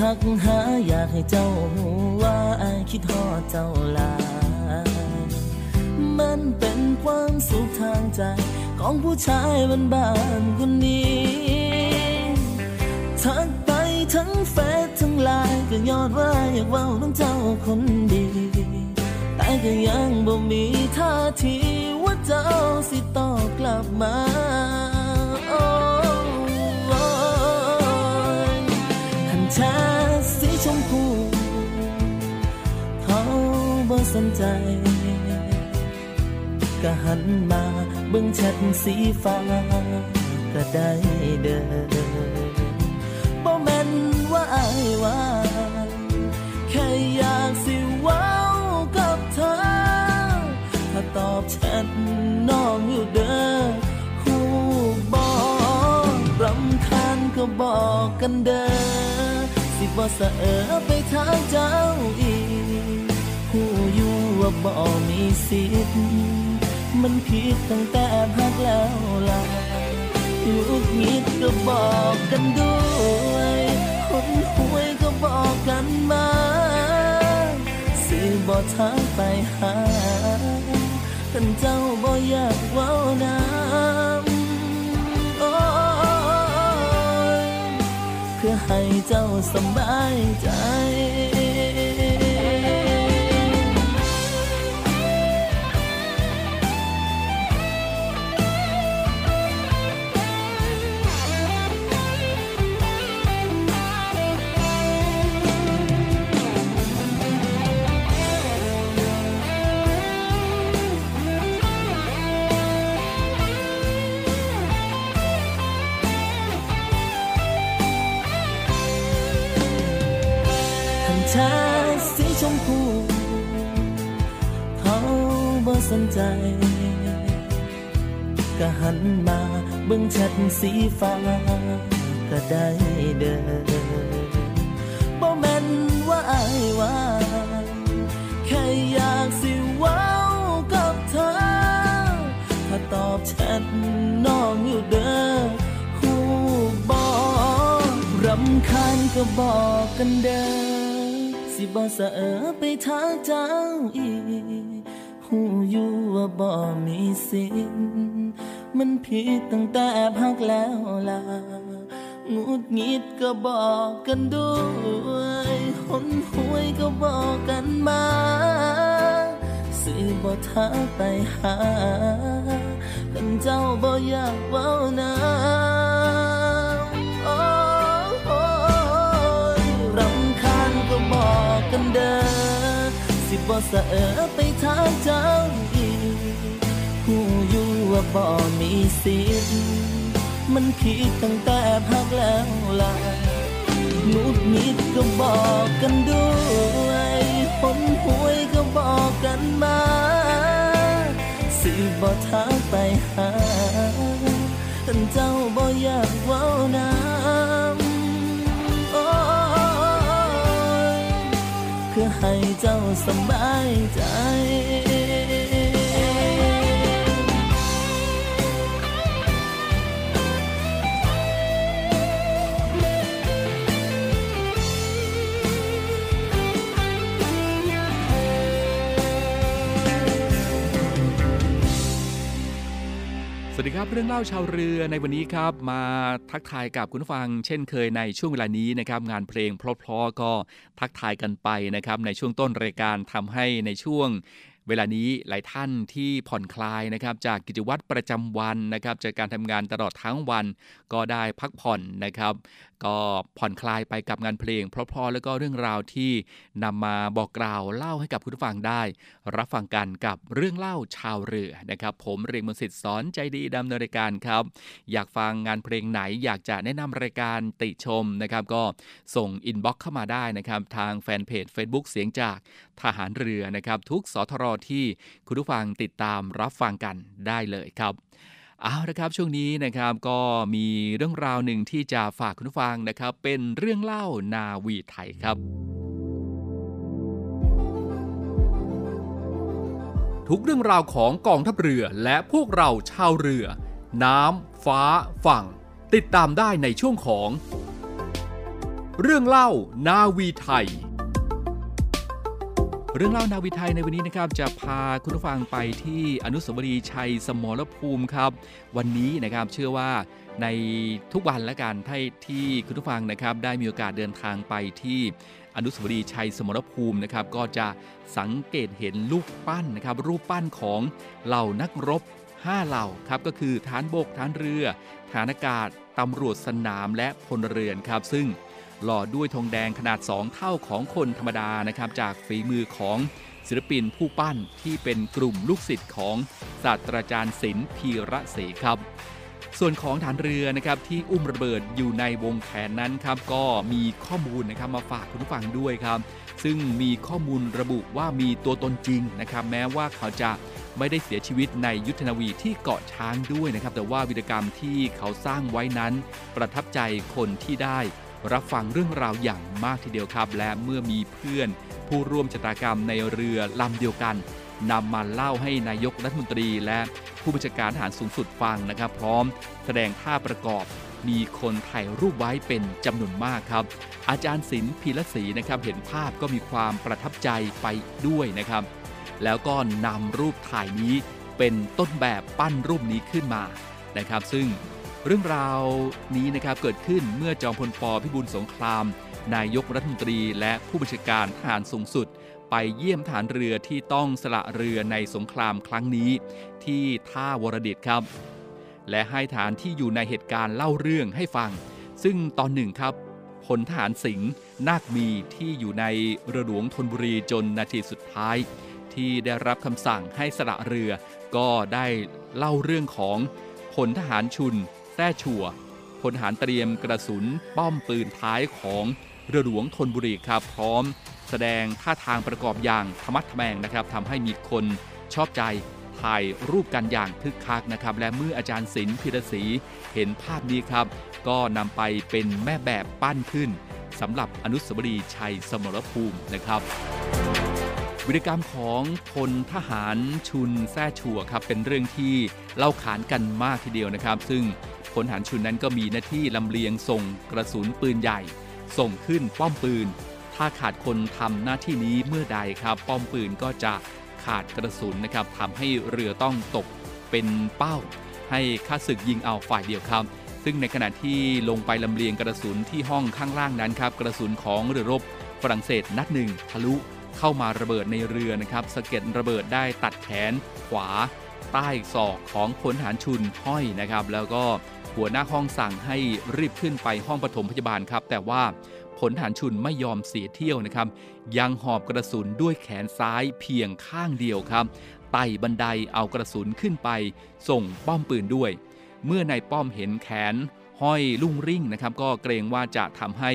ทักหาอยากให้เจ้าหูว่าอายคิดทอดเจ้าลายมันเป็นความสุขทางใจ ของผู้ชายบ้านบ้านๆคนนี้ทักไปทั้งเฟซทั้งไลน์ก็ยอดว่าอยากเว้าน้องเจ้าคนดี แต่ก็ยังบ่มีท่าทีว่าเจ้าสิตอบกลับมา สนใจ ก็หันมาเบิ่งแชทสีฟ้า ก็ได้เด้อบ่แม่นว่าอายว่า แค่อยากสิเว้ากับเธอ ถ้าตอบแชทน้องอยู่เด้อคู่บอกรำคาญก็บอกกันเด้อสิบ่สะเออไปทางเจ้าอีก บ่มีสิทธิ์มันผิดตั้งแต่พักแล้วล่ะลูกงิดก็บอกกันด้วย คนหวยก็บอกกันมาสิบ่ทางไปหากันเจ้าบ่อยากว้าน้ำโอ้เพื่อให้เจ้าสบายใจ สีฟ้าก็ได้เด้อบ่แม่นว่าอายว่าแค่อยากสิเว้ากับเธอ ถ้าตอบแชทน้องอยู่เด้อคู่บอกรำคาญก็บอกกันเด้อสิบ่สะเออไปทางเจ้าอีก หูอยู่ว่าบ่มีสิทธิ์มันผิดตั้งแต่พักแล้วล่ะงุดงิดก็บอกกันด้วยคนหวยก็บอกกันมาสิบ่ท้าไปหากันเจ้าบ่อยากเว้าน้ำโอ้โอ้ยรำคาญก็บอกกันเด้อ สิบ่สะเออไปทางเจ้าอีกหูอยู่ว่าบ่มีสิทธิ์มันผิดตั้งแต่พักแล้วล่ะงุดหงิดก็บอกกันด้วยคนหวยก็บอกกันมา สิบ่ทางไปหากันเจ้าบ่อยากเว้าน้ำ เพื่อให้ วัสดีครับเรื่องเล่าชาวเรือในวันนี้ครับมาทักทายกับคุณฟัง เช่นเคยในช่วงเวลานี้นะครับงานเพลงเพลาะๆก็ทักทายกันไปนะครับในช่วงต้นรายการทำให้ในช่วงเวลานี้หลายท่านที่ผ่อนคลายนะครับจากกิจวัตรประจำวันนะครับจากการทำงานตลอดทั้งวันก็ได้พักผ่อนนะครับ ก็ผ่อนคลายไปกับงานเพลง เพราะๆแล้วก็เรื่องราวที่นำมาบอกกล่าวเล่าให้กับคุณผู้ฟังได้ รับฟังกันกับเรื่องเล่าชาวเรือนะครับ ผมเรียงมนสิทธิ์สอนใจดีดำเนินรายการครับ อยากฟังงานเพลงไหนอยากจะแนะนำรายการติชมนะครับ ก็ส่ง inbox เข้ามาได้นะครับ ทาง fanpage Facebook เสียงจากทหารเรือนะครับ ทุกสทรที่คุณผู้ฟังติดตามรับฟังกันได้เลยครับ เอาละครับช่วงนี้นะครับก็มีเรื่องราวหนึ่งที่จะฝากคุณผู้ฟังนะครับ เป็นเรื่องเล่านาวีไทยครับ ทุกเรื่องราวของกองทัพเรือและพวกเราชาวเรือ น้ำฟ้า ฝั่ง ติดตามได้ในช่วงของ เรื่องเล่านาวีไทย เรื่องเล่านาวิไทยในวันนี้นะครับจะพาคุณผู้ฟังไปที่อนุสาวรีย์ชัยสมรภูมิครับ วันนี้นะครับเชื่อว่าในทุกวันและกันที่ที่คุณผู้ฟังนะครับได้มีโอกาสเดินทางไปที่อนุสาวรีย์ชัยสมรภูมินะครับก็จะสังเกตเห็นรูปปั้นนะครับรูปปั้นของเหล่านักรบ 5 เหล่าครับก็คือฐานบกฐานเรือ ฐานอากาศตำรวจสนามและพลเรือนครับซึ่ง หล่อด้วยธงแดงขนาด 2 เท่าของคนธรรมดานะครับ จากฝีมือของศิลปินผู้ปั้นที่เป็นกลุ่มลูกศิษย์ของศาสตราจารย์ศิลป์พีระเสครับ ส่วนของฐานเรือนะครับที่อุ้มระเบิดอยู่ในวงแขนนั้นครับก็มีข้อมูลนะครับมาฝากคุณผู้ฟังด้วยครับ ซึ่งมีข้อมูลระบุว่ามีตัวตนจริงนะครับแม้ว่าเขาจะไม่ได้เสียชีวิตในยุทธนาวีที่เกาะช้างด้วยนะครับ แต่ว่าวิรกรรมที่เขาสร้างไว้นั้น ประทับใจคนที่ได้ รับฟังเรื่องราวอย่างมากทีเดียวครับ และเมื่อมีเพื่อน ผู้ร่วมชะตากรรมในเรือลำเดียวกันนำมาเล่าให้นายกรัฐมนตรีและผู้บัญชาการทหารสูงสุดฟังนะครับ พร้อมแสดงท่าประกอบ มีคนถ่ายรูปไว้เป็นจำนวนมากครับ อาจารย์ศิลป์พีรศรีนะครับ เห็นภาพก็มีความประทับใจไปด้วยนะครับ แล้วก็นำรูปถ่ายนี้เป็นต้นแบบปั้นรูปนี้ขึ้นมานะครับ ซึ่ง เรื่องราวนี้นะครับเกิดขึ้นเมื่อจอมพลปพิบูลสงคราม นายกรัฐมนตรีและผู้บัญชาการทหารสูงสุด ไปเยี่ยมฐานเรือที่ต้องสละเรือในสงครามครั้งนี้ ที่ท่าวรดิตครับ และให้ฐานที่อยู่ในเหตุการณ์เล่าเรื่องให้ฟัง ซึ่งตอนหนึ่งครับพลทหารสิงห์นาคมีที่อยู่ในเรือหลวงธนบุรีจนนาทีสุดท้าย ที่ได้รับคำสั่งให้สละเรือ ก็ได้เล่าเรื่องของพลทหารชุน แท้ชัวพลหารเตรียมกระสุนป้อมปืนท้ายของเรือหลวงธนบุรีครับ พร้อมแสดงท่าทางประกอบอย่างธรรมัดแมงนะครับทำให้มีคนชอบใจถ่ายรูปกันอย่างคึกคักนะครับ และเมื่ออาจารย์ศิลป์พิรศรีเห็นภาพนี้ครับ ก็นำไปเป็นแม่แบบปั้นขึ้นสำหรับอนุสาวรีย์ชัยสมรภูมินะครับ วิรกรรมของพลทหารชุนแท้ชัวครับเป็นเรื่องที่เล่าขานกันมากทีเดียวนะครับ ซึ่งพลทหารชุนนั้นก็มีหน้าที่ลำเลียงส่งกระสุนปืนใหญ่ ส่งขึ้นป้อมปืน ถ้าขาดคนทำหน้าที่นี้เมื่อใดครับ ป้อมปืนก็จะขาดกระสุนนะครับทำให้เรือต้องตกเป็นเป้า ให้ข้าศึกยิงเอาฝ่ายเดียวครับซึ่งในขณะที่ลงไปลำเลียงกระสุนที่ห้องข้างล่างนั้นครับกระสุนของเรือรบฝรั่งเศสนัดหนึ่งทะลุ เข้ามาระเบิดในเรือนะครับสะเก็ดระเบิดได้ตัดแขนขวา ใต้ศอกของพลทหารชุนห้อยนะครับ แล้วก็หัวหน้าห้องสั่งให้รีบขึ้นไปห้องปฐมพยาบาลครับ แต่ว่าพลทหารชุนไม่ยอมเสียเที่ยวนะครับ ยังหอบกระสุนด้วยแขนซ้ายเพียงข้างเดียวครับไต่บันไดเอากระสุนขึ้นไป ส่งป้อมปืนด้วย เมื่อนายป้อมเห็นแขนห้อยลุ่งริ่งนะครับ ก็เกรงว่าจะทำให้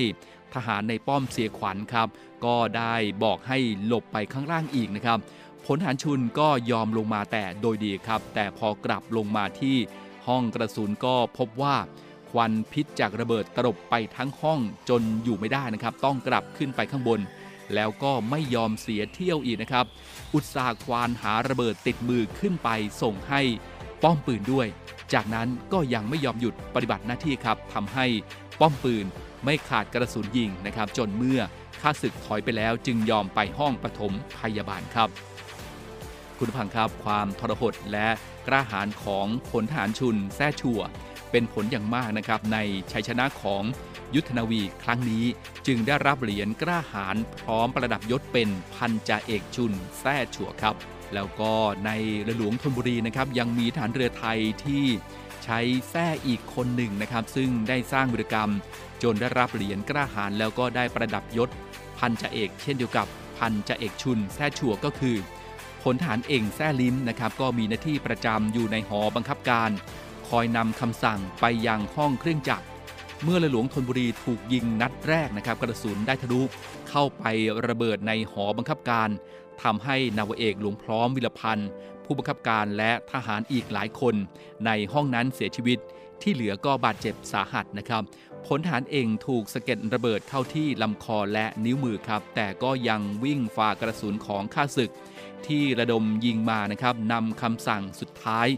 ทหารในป้อมเสียขวัญครับ ก็ได้บอกให้หลบไปข้างล่างอีกนะครับพลหารชุนก็ยอมลงมาแต่โดยดีครับ แต่พอกลับลงมาที่ห้องกระสุนก็พบว่าควันพิษจากระเบิดตลบไปทั้งห้องจนอยู่ไม่ได้นะครับ ต้องกลับขึ้นไปข้างบน แล้วก็ไม่ยอมเสียเที่ยวอีกนะครับ อุตสาห์ควานหาระเบิดติดมือขึ้นไปส่งให้ป้อมปืนด้วย จากนั้นก็ยังไม่ยอมหยุดปฏิบัติหน้าที่ครับทำให้ป้อมปืน ไม่ขาดกระสุนยิงนะครับ จนเมื่อข้าศึกถอยไปแล้วจึงยอมไปห้องปฐมพยาบาลครับ คุณผังครับความทรหดและกล้าหาญของพลทหารชุนแท้ชัว เป็นผลอย่างมากนะครับ ในชัยชนะของยุทธนาวีครั้งนี้จึงได้รับเหรียญกล้าหาญพร้อมประดับยศเป็นพันจ่าเอกชุนแท้ชัวครับ แล้วก็ในรือหลวงธนบุรีนะครับยังมีฐานเรือไทยที่ ใช้แท้อีกคนหนึ่งนะครับ ซึ่งได้สร้างวิรกรรม จนได้รับเหรียญกล้าหาญแล้วก็ได้ประดับยศ พันจ่าเอกเช่นเดียวกับพันจ่าเอกชุนแท้ชัวก็คือพลฐานเองแท้ลิ้มนะครับก็มีหน้าที่ประจำอยู่ในหอบังคับการ คอยนำคำสั่งไปยังห้องเครื่องจักรเมื่อเรือหลวงธนบุรีถูกยิงนัดแรกนะครับ กระสุนได้ทะลุเข้าไประเบิดในหอบังคับการทำให้นาวเอกหลวงพร้อมวิรพันธ์ ผู้บังคับการและทหารอีกหลายคน ในห้องนั้นเสียชีวิตที่เหลือก็บาดเจ็บสาหัสนะครับพลทหารเองถูกสะเก็ดระเบิดเข้าที่ลำคอและนิ้วมือครับ แต่ก็ยังวิ่งฝ่ากระสุนของข้าศึก ที่ระดมยิงมานะครับนำคำสั่งสุดท้าย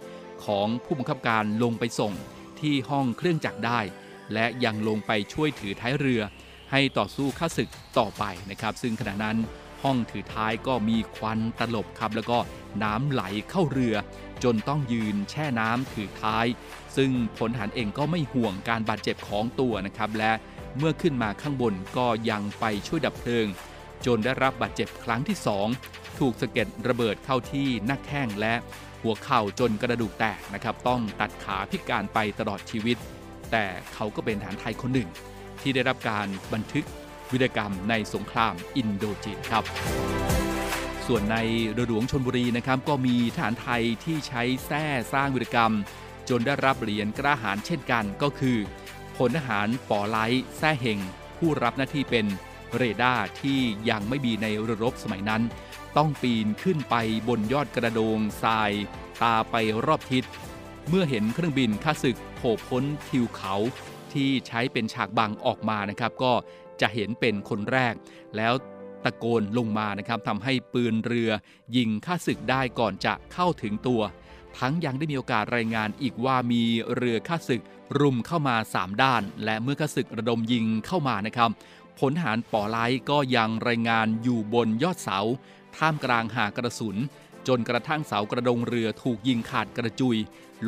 ของผู้บังคับการลงไปส่งที่ห้องเครื่องจักรได้ และยังลงไปช่วยถือท้ายเรือ ให้ต่อสู้ข้าศึกต่อไปนะครับ ซึ่งขณะนั้น ห้องถือท้ายก็มีควันตลบครับแล้วก็น้ำไหลเข้าเรือ จนต้องยืนแช่น้ำถือท้าย ซึ่งพลทหารเองก็ไม่ห่วงการบาดเจ็บของตัวนะครับและเมื่อขึ้นมาข้างบนก็ยังไปช่วยดับเพลิง จนได้รับบาดเจ็บครั้งที่สองถูกสะเก็ดระเบิดเข้าที่หน้าแข้งและหัวเข่าจนกระดูกแตกนะครับ ต้องตัดขาพิการไปตลอดชีวิต แต่เขาก็เป็นทหารไทยคนหนึ่ง ที่ได้รับการบันทึก วิรกรรมในสงครามอินโดจีนครับ ส่วนในเรือหลวงชนบุรีนะครับก็มีทหารไทยที่ใช้แท้สร้างวิรกรรม จนได้รับเหรียญกล้าหาญเช่นกันก็คือพลทหารปอไลท์แท้เฮงผู้รับหน้าที่เป็นเรดาร์ที่ยังไม่มีในเรือรบสมัยนั้น ต้องปีนขึ้นไปบนยอดกระโดงทราย ตาไปรอบทิศ เมื่อเห็นเครื่องบินข้าศึกโผล่พ้นทิวเขาที่ใช้เป็นฉากบังออกมานะครับ ก็ จะเห็นเป็นคนแรก แล้วตะโกนลงมานะครับทำให้ปืนเรือยิงข้าศึกได้ก่อนจะเข้าถึงตัว ทั้งยังได้มีโอกาสรายงานอีกว่ามีเรือข้าศึกรุมเข้ามา 3 ด้าน และเมื่อข้าศึกระดมยิงเข้ามานะครับพลทหารปอไลก็ยังรายงานอยู่บนยอดเสา ท่ามกลางหากระสุน จนกระทั่งเสากระดงเรือถูกยิงขาดกระจุย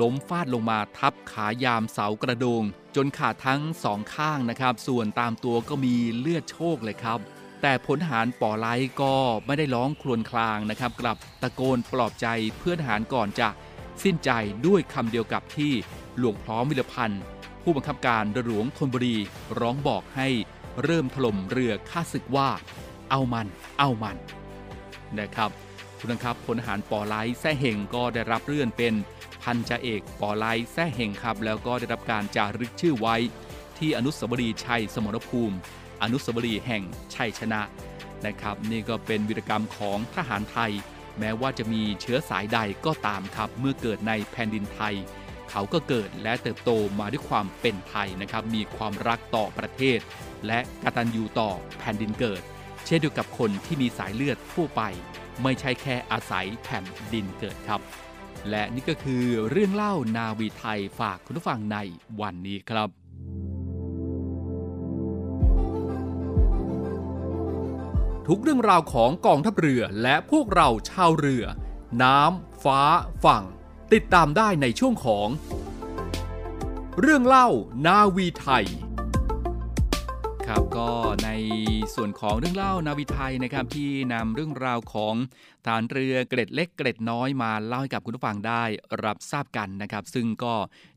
ล้มฟาดลงมาทับขายามเสากระโดง จนขาดทั้งสองข้างนะครับ ส่วนตามตัวก็มีเลือดโชกเลยครับ แต่พลทหารปอไลก็ไม่ได้ร้องครวญครางนะครับ กลับตะโกนปลอบใจเพื่อนทหารก่อนจะสิ้นใจด้วยคำเดียวกับที่หลวงพร้อมวิรพันธ์ ผู้บังคับการเรือหลวงธนบุรีร้องบอกให้เริ่มถล่มเรือข้าศึกว่า เอามัน เอามันนะครับคุณครับพลทหารปอไลแซ่เฮงก็ได้รับเลื่อนเป็น พันจ่าเอกปอไลแซ่เฮงครับ แล้วก็ได้รับการจารึกชื่อไว้ ที่อนุสาวรีย์ชัยสมรภูมิ อนุสาวรีย์แห่งชัยชนะนะครับ นี่ก็เป็นวิรกรรมของทหารไทย แม้ว่าจะมีเชื้อสายใดก็ตามครับ เมื่อเกิดในแผ่นดินไทย เขาก็เกิดและเติบโตมาด้วยความเป็นไทยนะครับ มีความรักต่อประเทศ และกตัญญูต่อแผ่นดินเกิด เช่นเดียวกับคนที่มีสายเลือดทั่วไป ไม่ใช่แค่อาศัยแผ่นดินเกิดครับ และนี่ก็คือเรื่องเล่านาวีไทยฝากคุณผู้ฟังในวันนี้ครับ ทุกเรื่องราวของกองทัพเรือและพวกเราชาวเรือ น้ำฟ้า ฝั่ง ติดตามได้ในช่วงของ เรื่องเล่านาวีไทย ครับ ก็ในส่วนของเรื่องเล่านาวิไทยนะครับที่นำเรื่องราวของฐานเรือเกร็ดเล็กเกร็ดน้อยมาเล่าให้กับคุณผู้ฟังได้รับทราบกันนะครับ ซึ่งก็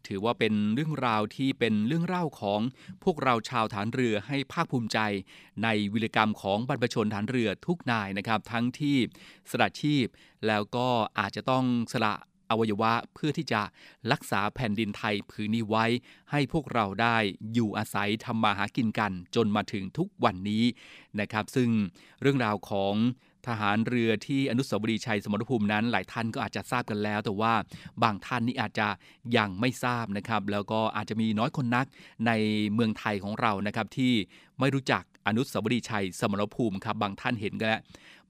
ถือว่าเป็นเรื่องราวที่เป็นเรื่องเล่าของพวกเราชาวฐานเรือให้ภาคภูมิใจ ในวิรกรรมของบรรพชนฐานเรือทุกนายนะครับ ทั้งที่สละชีพแล้วก็อาจจะต้องสละ อวัยวะเพื่อที่จะรักษาแผ่นดินไทยผืนนี้ไว้ ให้พวกเราได้อยู่อาศัยทำมาหากินกันจนมาถึงทุกวันนี้นะครับ ซึ่งเรื่องราวของทหารเรือที่อนุสาวรีย์ชัยสมรภูมินั้น หลายท่านก็อาจจะทราบกันแล้ว แต่ว่าบางท่านนี่อาจจะยังไม่ทราบนะครับ แล้วก็อาจจะมีน้อยคนนักในเมืองไทยของเรานะครับที่ไม่รู้จัก อนุสาวรีย์ชัยสมรภูมิครับบางท่านเห็นกันแล้ว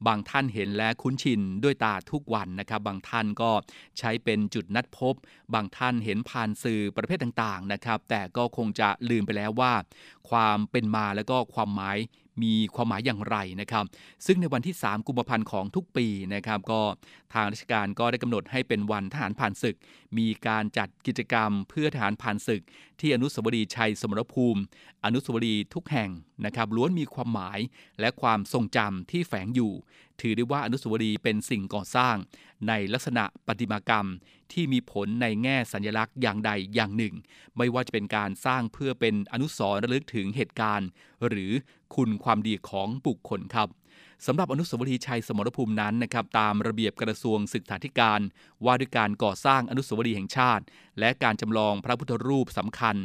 บางท่านเห็นและคุ้นชินด้วยตาทุกวันนะครับ บางท่านก็ใช้เป็นจุดนัดพบ บางท่านเห็นผ่านสื่อประเภทต่างๆนะครับ แต่ก็คงจะลืมไปแล้วว่า ความเป็นมาและก็ความหมาย มีความหมายอย่างไรนะครับ ซึ่งในวันที่ 3 กุมภาพันธ์ของทุกปีนะครับ ก็ทางราชการก็ได้กำหนดให้เป็นวันทหารผ่านศึก มีการจัดกิจกรรมเพื่อทหารผ่านศึก ที่อนุสาวรีย์ชัยสมรภูมิ อนุสาวรีย์ทุกแห่งนะครับล้วนมีความหมายและความทรงจำที่แฝงอยู่ ถือได้ว่าอนุสาวรีย์เป็นสิ่งก่อสร้าง ในลักษณะปฏิมากรรมที่มีผลในแง่สัญลักษณ์อย่างใดอย่างหนึ่ง ไม่ว่าจะเป็นการสร้างเพื่อเป็นอนุสรณ์ระลึกถึงเหตุการณ์ หรือคุณความดีของบุคคลครับสำหรับอนุสาวรีย์ชัยสมรภูมินั้นนะครับตามระเบียบกระทรวงศึกษาธิการ ว่าด้วยการก่อสร้างอนุสาวรีย์แห่งชาติ และการจำลองพระพุทธรูปสำคัญ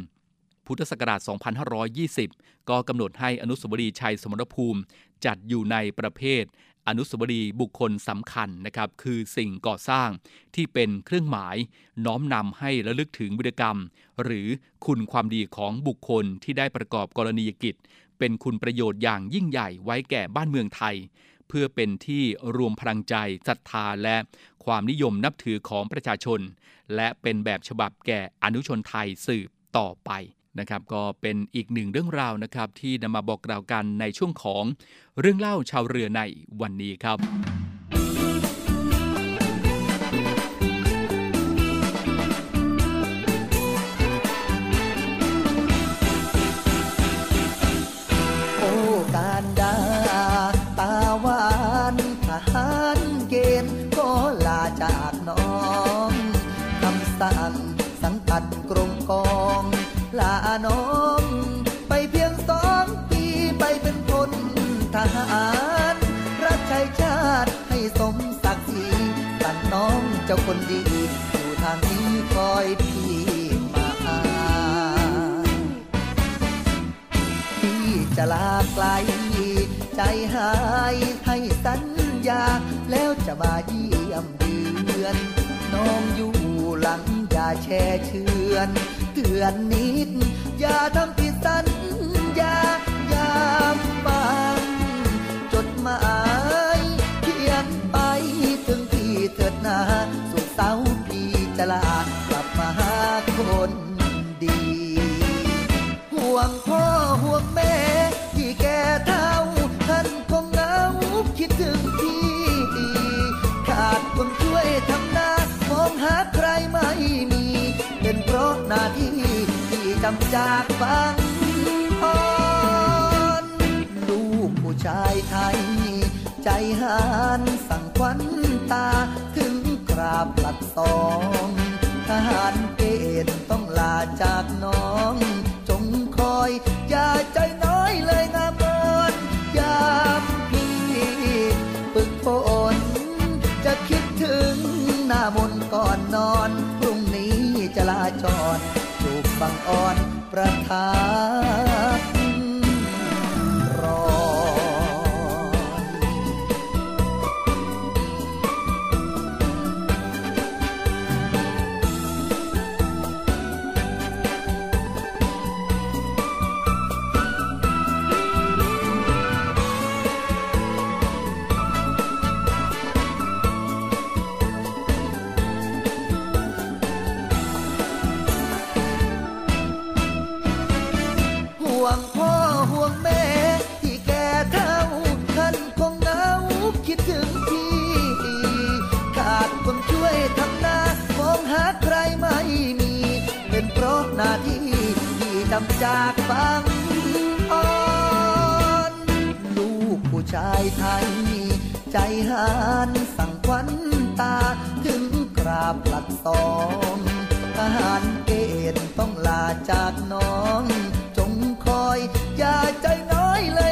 พุทธศักราช 2520 ก็กำหนดให้อนุสาวรีย์ชัยสมรภูมิ จัดอยู่ในประเภท อนุสาวรีย์บุคคลสำคัญนะครับคือสิ่งก่อสร้างที่เป็นเครื่องหมายน้อมนำให้ระลึกถึงวิรกรรม หรือคุณความดีของบุคคลที่ได้ประกอบกรณียกิจ เป็นคุณประโยชน์อย่างยิ่งใหญ่ไว้แก่บ้านเมืองไทย เพื่อเป็นที่รวมพลังใจศรัทธาและความนิยมนับถือของประชาชน และเป็นแบบฉบับแก่อนุชนไทยสืบต่อไป นะครับก็เป็นอีกหนึ่งเรื่องราวนะครับที่นำมาบอกกล่าวกันในช่วงของเรื่องเล่าชาวเรือในวันนี้ครับ ทหารรับใช้ชาติให้สมศักดิ์ศรีตั้งน้องเจ้าคนดี อยู่ทางนี้คอยพี่มาพี่จะลาไกล ใจหายให้สัญญา แล้วจะมาเยี่ยมเดือน น้องอยู่หลังอย่าแช่เชือนเตือนนิด อย่าทำผิดสัญญายามบังจด หมายเขียนไปถึงพี่เถิดนาสุขเศร้าพี่จะลากลับมาหาคนดี ห่วงพ่อห่วงแม่ที่แก่เท่าท่านคงเหงาคิดถึงพี่ขาดคนช่วยทำนามองหาใครไม่มี เป็นเพราะหน้าที่จำจากฟัง ผู้ชายไทย ใจหานสั่งควันตา ถึงกราบหลักสองทหารเกณฑ์ต้องลาจากน้อง จงคอย อย่าใจน้อยเลยงามอนยามพี่ปึกฝนจะคิดถึงหน้ามนก่อนนอน พรุ่งนี้จะลาจอดจูบังอ่อนประทับ จำจากฟังอ่อนลูกผู้ชายไทย ใจหานสั่งควันตา ถึงกราบหลักตองทหารเกณฑ์ต้องลาจากน้อง จงคอย อย่าใจน้อยเลย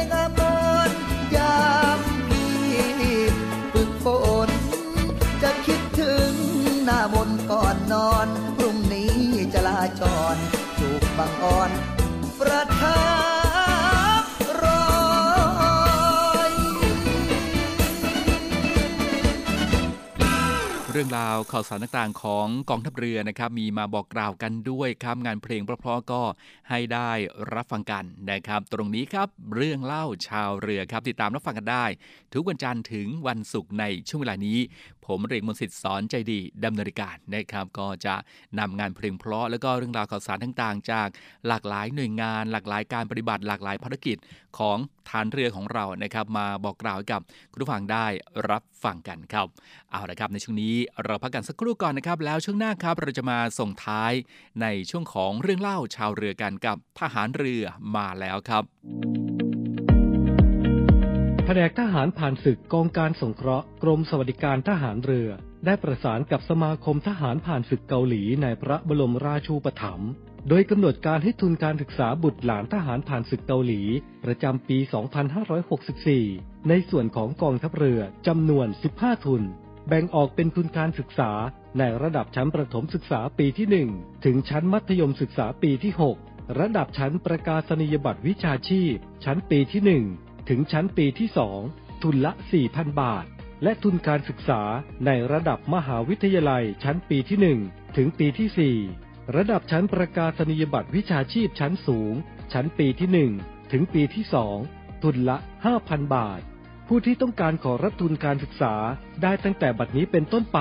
เรื่องราวข่าวสารต่างๆของกองทัพเรือนะครับมีมาบอกกล่าวกันด้วยครับงานเพลงเพราะๆก็ให้ได้รับฟังกันนะครับ ตรงนี้ครับเรื่องเล่าชาวเรือครับติดตามรับฟังกันได้ ทุกวันจันทร์ถึงวันศุกร์ในช่วงเวลานี้ผมเรกมนสิทธิ์สอนใจดีดำเนินการนะครับ ก็จะนำงานเพลงเพราะแล้วก็เรื่องราวข่าวสารต่างๆ จากหลากหลายหน่วยงาน หลากหลายการปฏิบัติหลากหลายภารกิจของฐานเรือของเรานะครับ มาบอกกล่าวกับคุณผู้ฟังได้รับฟังกันครับ เอาละครับในช่วงนี้เราพักกันสักครู่ก่อนนะครับ แล้วช่วงหน้าครับเราจะมาส่งท้ายในช่วงของเรื่องเล่าชาวเรือกันกับทหารเรือมาแล้วครับ นกทหารผ่านศึกกองการสงเคราะห์กรมสวัสดิการทหารเรือ ได้ประสานกับสมาคมทหารผ่านศึกเกาหลีในพระบรมราชูปถัมภ์โดยกำหนดการให้ทุนการศึกษาบุตรหลานทหารผ่านศึกเกาหลี ประจำปี 2564 ในส่วนของกองทัพเรือจำนวน 15 ทุน แบ่งออกเป็นทุนการศึกษาในระดับชั้นประถมศึกษาปีที่ 1 ถึงชั้นมัธยมศึกษาปีที่ 6 ระดับชั้นประกาศนียบัตรวิชาชีพ ชั้นปีที่ 1 ถึงชั้นปีที่2ทุนละ 4,000 บาท และทุนการศึกษาในระดับมหาวิทยาลัยชั้นปีที่ 1 ถึงปีที่ 4 ระดับชั้นประกาศนียบัตรวิชาชีพชั้นสูง ชั้นปีที่ 1 ถึงปีที่ 2 ทุนละ 5,000 บาท ผู้ที่ต้องการขอรับทุนการศึกษาได้ตั้งแต่บัดนี้เป็นต้นไป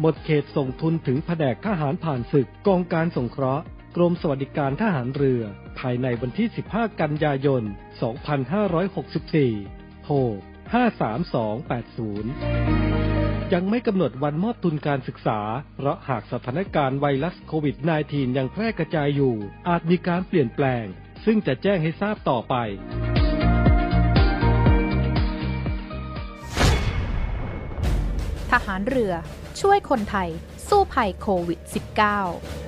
หมดเขตส่งทุนถึงแผนกทหารผ่านศึกกองการสงเคราะห์ กรมสวัสดิการทหารเรือ ภายในวันที่ 15 กันยายน 2564 โทร 53280 ยังไม่กำหนดวันมอบทุนการศึกษา เพราะหากสถานการณ์ไวรัสโควิด -19 ยังแพร่กระจายอยู่ อาจมีการเปลี่ยนแปลง ซึ่งจะแจ้งให้ทราบต่อไปทหารเรือช่วยคนไทยสู้ภัยโควิด -19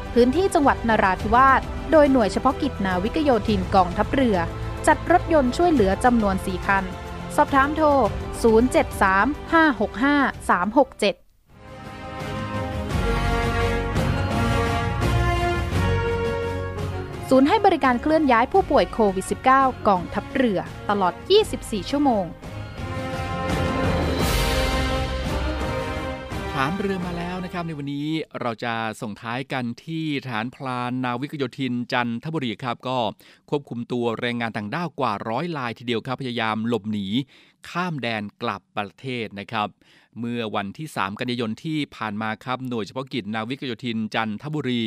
พื้นที่จังหวัดนราธิวาส โดยหน่วยเฉพาะกิจนาวิกโยธินกองทัพเรือ จัดรถยนต์ช่วยเหลือจำนวน 4 คัน สอบถามโทร 073-565-367ศูนย์ให้บริการเคลื่อนย้ายผู้ป่วยโควิด -19 กองทัพเรือ ตลอด 24 ชั่วโมงานเรือมาแล้วนะครับในวันนี้เราจะส่งท้ายกันที่ฐานพลานนาวิกโยธินจันทบุรีครับ ก็ควบคุมตัวแรงงานต่างด้าวกว่าร้อยลายทีเดียวครับพยายามหลบหนี ข้ามแดนกลับประเทศนะครับ เมื่อวันที่ 3 กันยายนที่ผ่านมาครับหน่วยเฉพาะกิจนาวิกโยธินจันทบุรี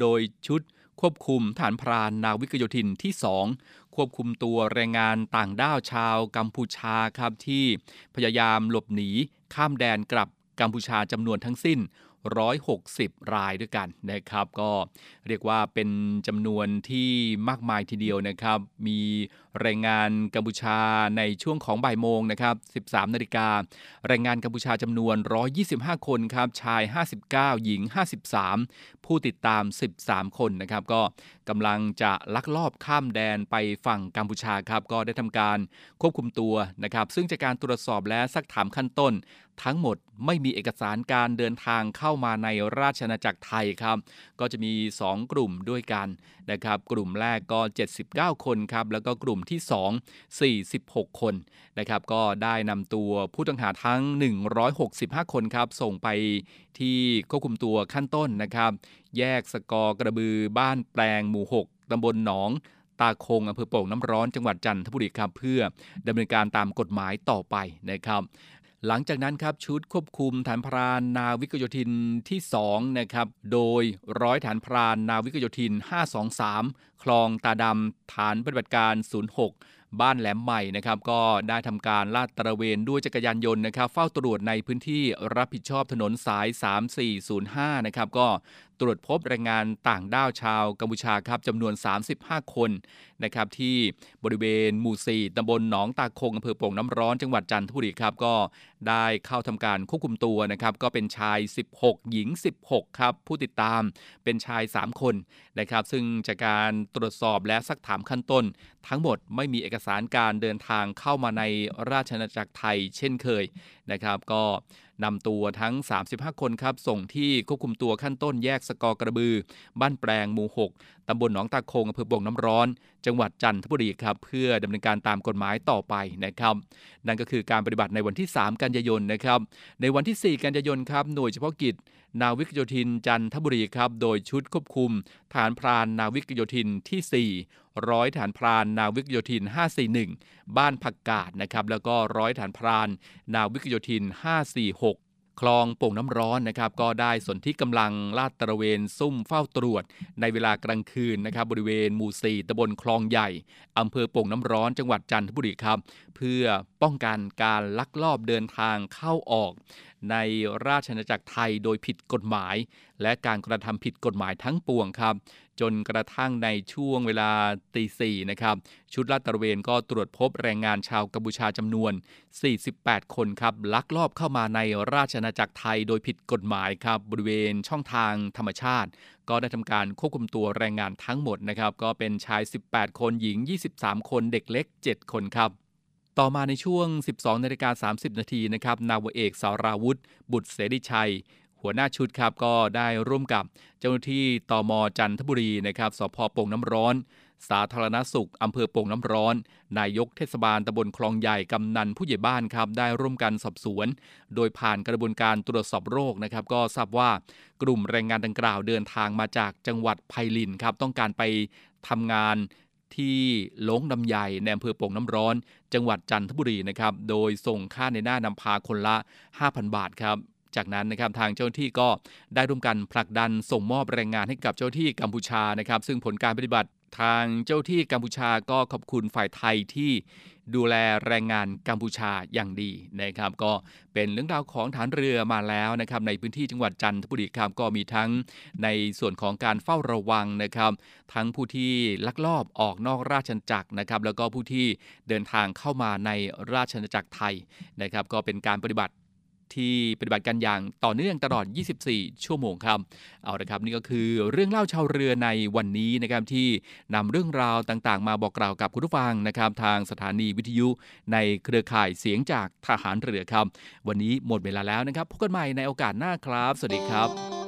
โดยชุดควบคุมฐานพรานนาวิกโยธินที่ 2 ควบคุมตัวแรงงานต่างด้าวชาวกัมพูชาครับที่พยายามหลบหนีข้ามแดนกลับ กัมพูชาจำนวนทั้งสิ้น 160 รายด้วยกันนะครับ ก็เรียกว่าเป็นจำนวนที่มากมายทีเดียวนะครับ มี แรงงานกัมพูชาในช่วงของบ่ายโมงนะครับ 13 นาฬิกาแรงงานกัมพูชาจำนวน 125 คนครับ ชาย 59 หญิง 53 ผู้ติดตาม 13 คนนะครับ ก็กำลังจะลักลอบข้ามแดนไปฝั่งกัมพูชาครับ ก็ได้ทำการควบคุมตัวนะครับ ซึ่งจากการตรวจสอบและซักถามขั้นต้น ทั้งหมดไม่มีเอกสารการเดินทางเข้ามาในราชอาณาจักรไทยครับ ก็จะมี 2 กลุ่มด้วยกันนะครับ กลุ่มแรกก็ 79 คนครับ แล้วก็กลุ่มที่ 2 46 คนนะครับก็ได้นำตัวผู้ต้องหาทั้ง 165 คนครับส่งไปที่ควบคุมตัวขั้นต้นนะครับ แยกสกอกระบือบ้านแปลงหมู่ 6ตำบลหนองตาคงอำเภอโป่งน้ำร้อนจังหวัดจันทบุรีครับเพื่อดำเนินการตามกฎหมายต่อไปนะครับ หลังจากนั้นครับชุดควบคุมฐานพรานนาวิกโยธินที่2นะครับโดยร้อยฐานพรานนาวิกโยธิน 523 คลองตาดำฐานปฏิบัติการ 06 บ้านแหลมใหม่นะครับก็ได้ทำการลาดตระเวนด้วยจักรยานยนต์นะครับเฝ้าตรวจในพื้นที่รับผิดชอบถนนสาย 3405นะครับก็ตรวจพบแรงงานต่างด้าวชาวกัมพูชาครับจำนวน 35 คนนะครับที่บริเวณหมู่4ตำบลหนองตาคงอำเภอโป่งน้ำร้อนจังหวัดจันทบุรีครับก็ได้เข้าทำการควบคุมตัวนะครับก็เป็นชาย 16 หญิง 16 ครับ ผู้ติดตามเป็นชาย 3 คนนะครับ ซึ่งจากการตรวจสอบและซักถามขั้นต้น ทั้งหมดไม่มีเอกสารการเดินทางเข้ามาในราชอาณาจักรไทยเช่นเคยนะครับ ก็นำตัวทั้ง 35 คนครับ ส่งที่ควบคุมตัวขั้นต้นแยกสกอกระบือ บ้านแปลงหมู่ 6ตำบลหนองตาคงอำเภอบ่งน้ำร้อน จังหวัดจันทบุรีครับเพื่อดำเนินการตามกฎหมายต่อไปนะครับนั่นก็คือการปฏิบัติในวันที่ 3 กันยายนนะครับในวันที่ 4 กันยายนครับหน่วยเฉพาะกิจ นาวิกโยธินจันทบุรีครับโดยชุดควบคุม ฐานพรานนาวิกโยธินที่ 4 ร้อยฐานพรานนาวิกโยธิน 541 บ้านผักกาดนะครับแล้วก็ร้อยฐานพรานนาวิกโยธิน 546 คลองโป่งน้ำร้อนนะครับก็ได้สนที่กำลังลาดตระเวนซุ่มเฝ้าตรวจ ในเวลากลางคืนนะครับบริเวณหมู่4ตำบลคลองใหญ่อำเภอโป่งน้ำร้อนจังหวัดจันทบุรีครับ เพื่อป้องกันการลักลอบเดินทางเข้าออก ในราชอาณาจักรไทยโดยผิดกฎหมาย และการกระทำผิดกฎหมายทั้งปวงครับ จนกระทั่งในช่วงเวลาตีสี่นะครับชุดลาดตระเวนก็ตรวจพบแรงงานชาวกัมพูชาจำนวน 48 คนครับลักลอบเข้ามาในราชอาณาจักรไทยโดยผิดกฎหมายครับบริเวณช่องทางธรรมชาติ ก็ได้ทำการควบคุมตัวแรงงานทั้งหมดนะครับก็เป็นชาย 18 คนหญิง 23 คนเด็กเล็ก 7 คนครับ ต่อมาในช่วง 12นาฬิกา30 นาทีนะครับนาวเอกสาราวุธ บุตรเสรีชัย หัวหน้าชุดครับก็ได้ร่วมกับเจ้าหน้าที่ตมจันทบุรีนะครับสพโป่งน้ำร้อน สาธารณสุขอำเภอโป่งน้ำร้อน นายกเทศบาลตำบลคลองใหญ่กำนันผู้ใหญ่บ้านครับได้ร่วมกันสอบสวน โดยผ่านกระบวนการตรวจสอบโรคนะครับก็ทราบว่ากลุ่มแรงงานดังกล่าวเดินทางมาจากจังหวัดไพลินครับต้องการไปทำงาน ที่หลงลำใหญ่ในอำเภอโป่งน้ำร้อน จังหวัดจันทบุรีนะครับ โดยส่งค่าในหน้านำพาคนละ 5,000 บาทครับจากนั้นนะครับทางเจ้าหน้าที่ก็ได้ร่วมกันผลักดันส่งมอบแรงงานให้กับเจ้าหน้าที่กัมพูชานะครับ ซึ่งผลการปฏิบัติทางเจ้าหน้าที่กัมพูชาก็ขอบคุณฝ่ายไทยที่ ดูแลแรงงานกัมพูชาอย่างดีนะครับ ก็เป็นเรื่องราวของฐานเรือมาแล้วนะครับ ในพื้นที่จังหวัดจันทบุรีครับก็มีทั้งในส่วนของการเฝ้าระวังนะครับ ทั้งผู้ที่ลักลอบออกนอกราชอาณาจักรนะครับ แล้วก็ผู้ที่เดินทางเข้ามาในราชอาณาจักรไทยนะครับ ก็เป็นการปฏิบัติ ที่ปฏิบัติกันอย่างต่อเนื่องตลอด 24 ชั่วโมงครับ เอาละครับนี่ก็คือเรื่องเล่าชาวเรือในวันนี้นะครับที่นำเรื่องราวต่างๆ มาบอกกล่าวกับคุณผู้ฟังนะครับทางสถานีวิทยุในเครือข่ายเสียงจากทหารเรือครับ วันนี้หมดเวลาแล้วนะครับพบกันใหม่ในโอกาสหน้าครับ สวัสดีครับ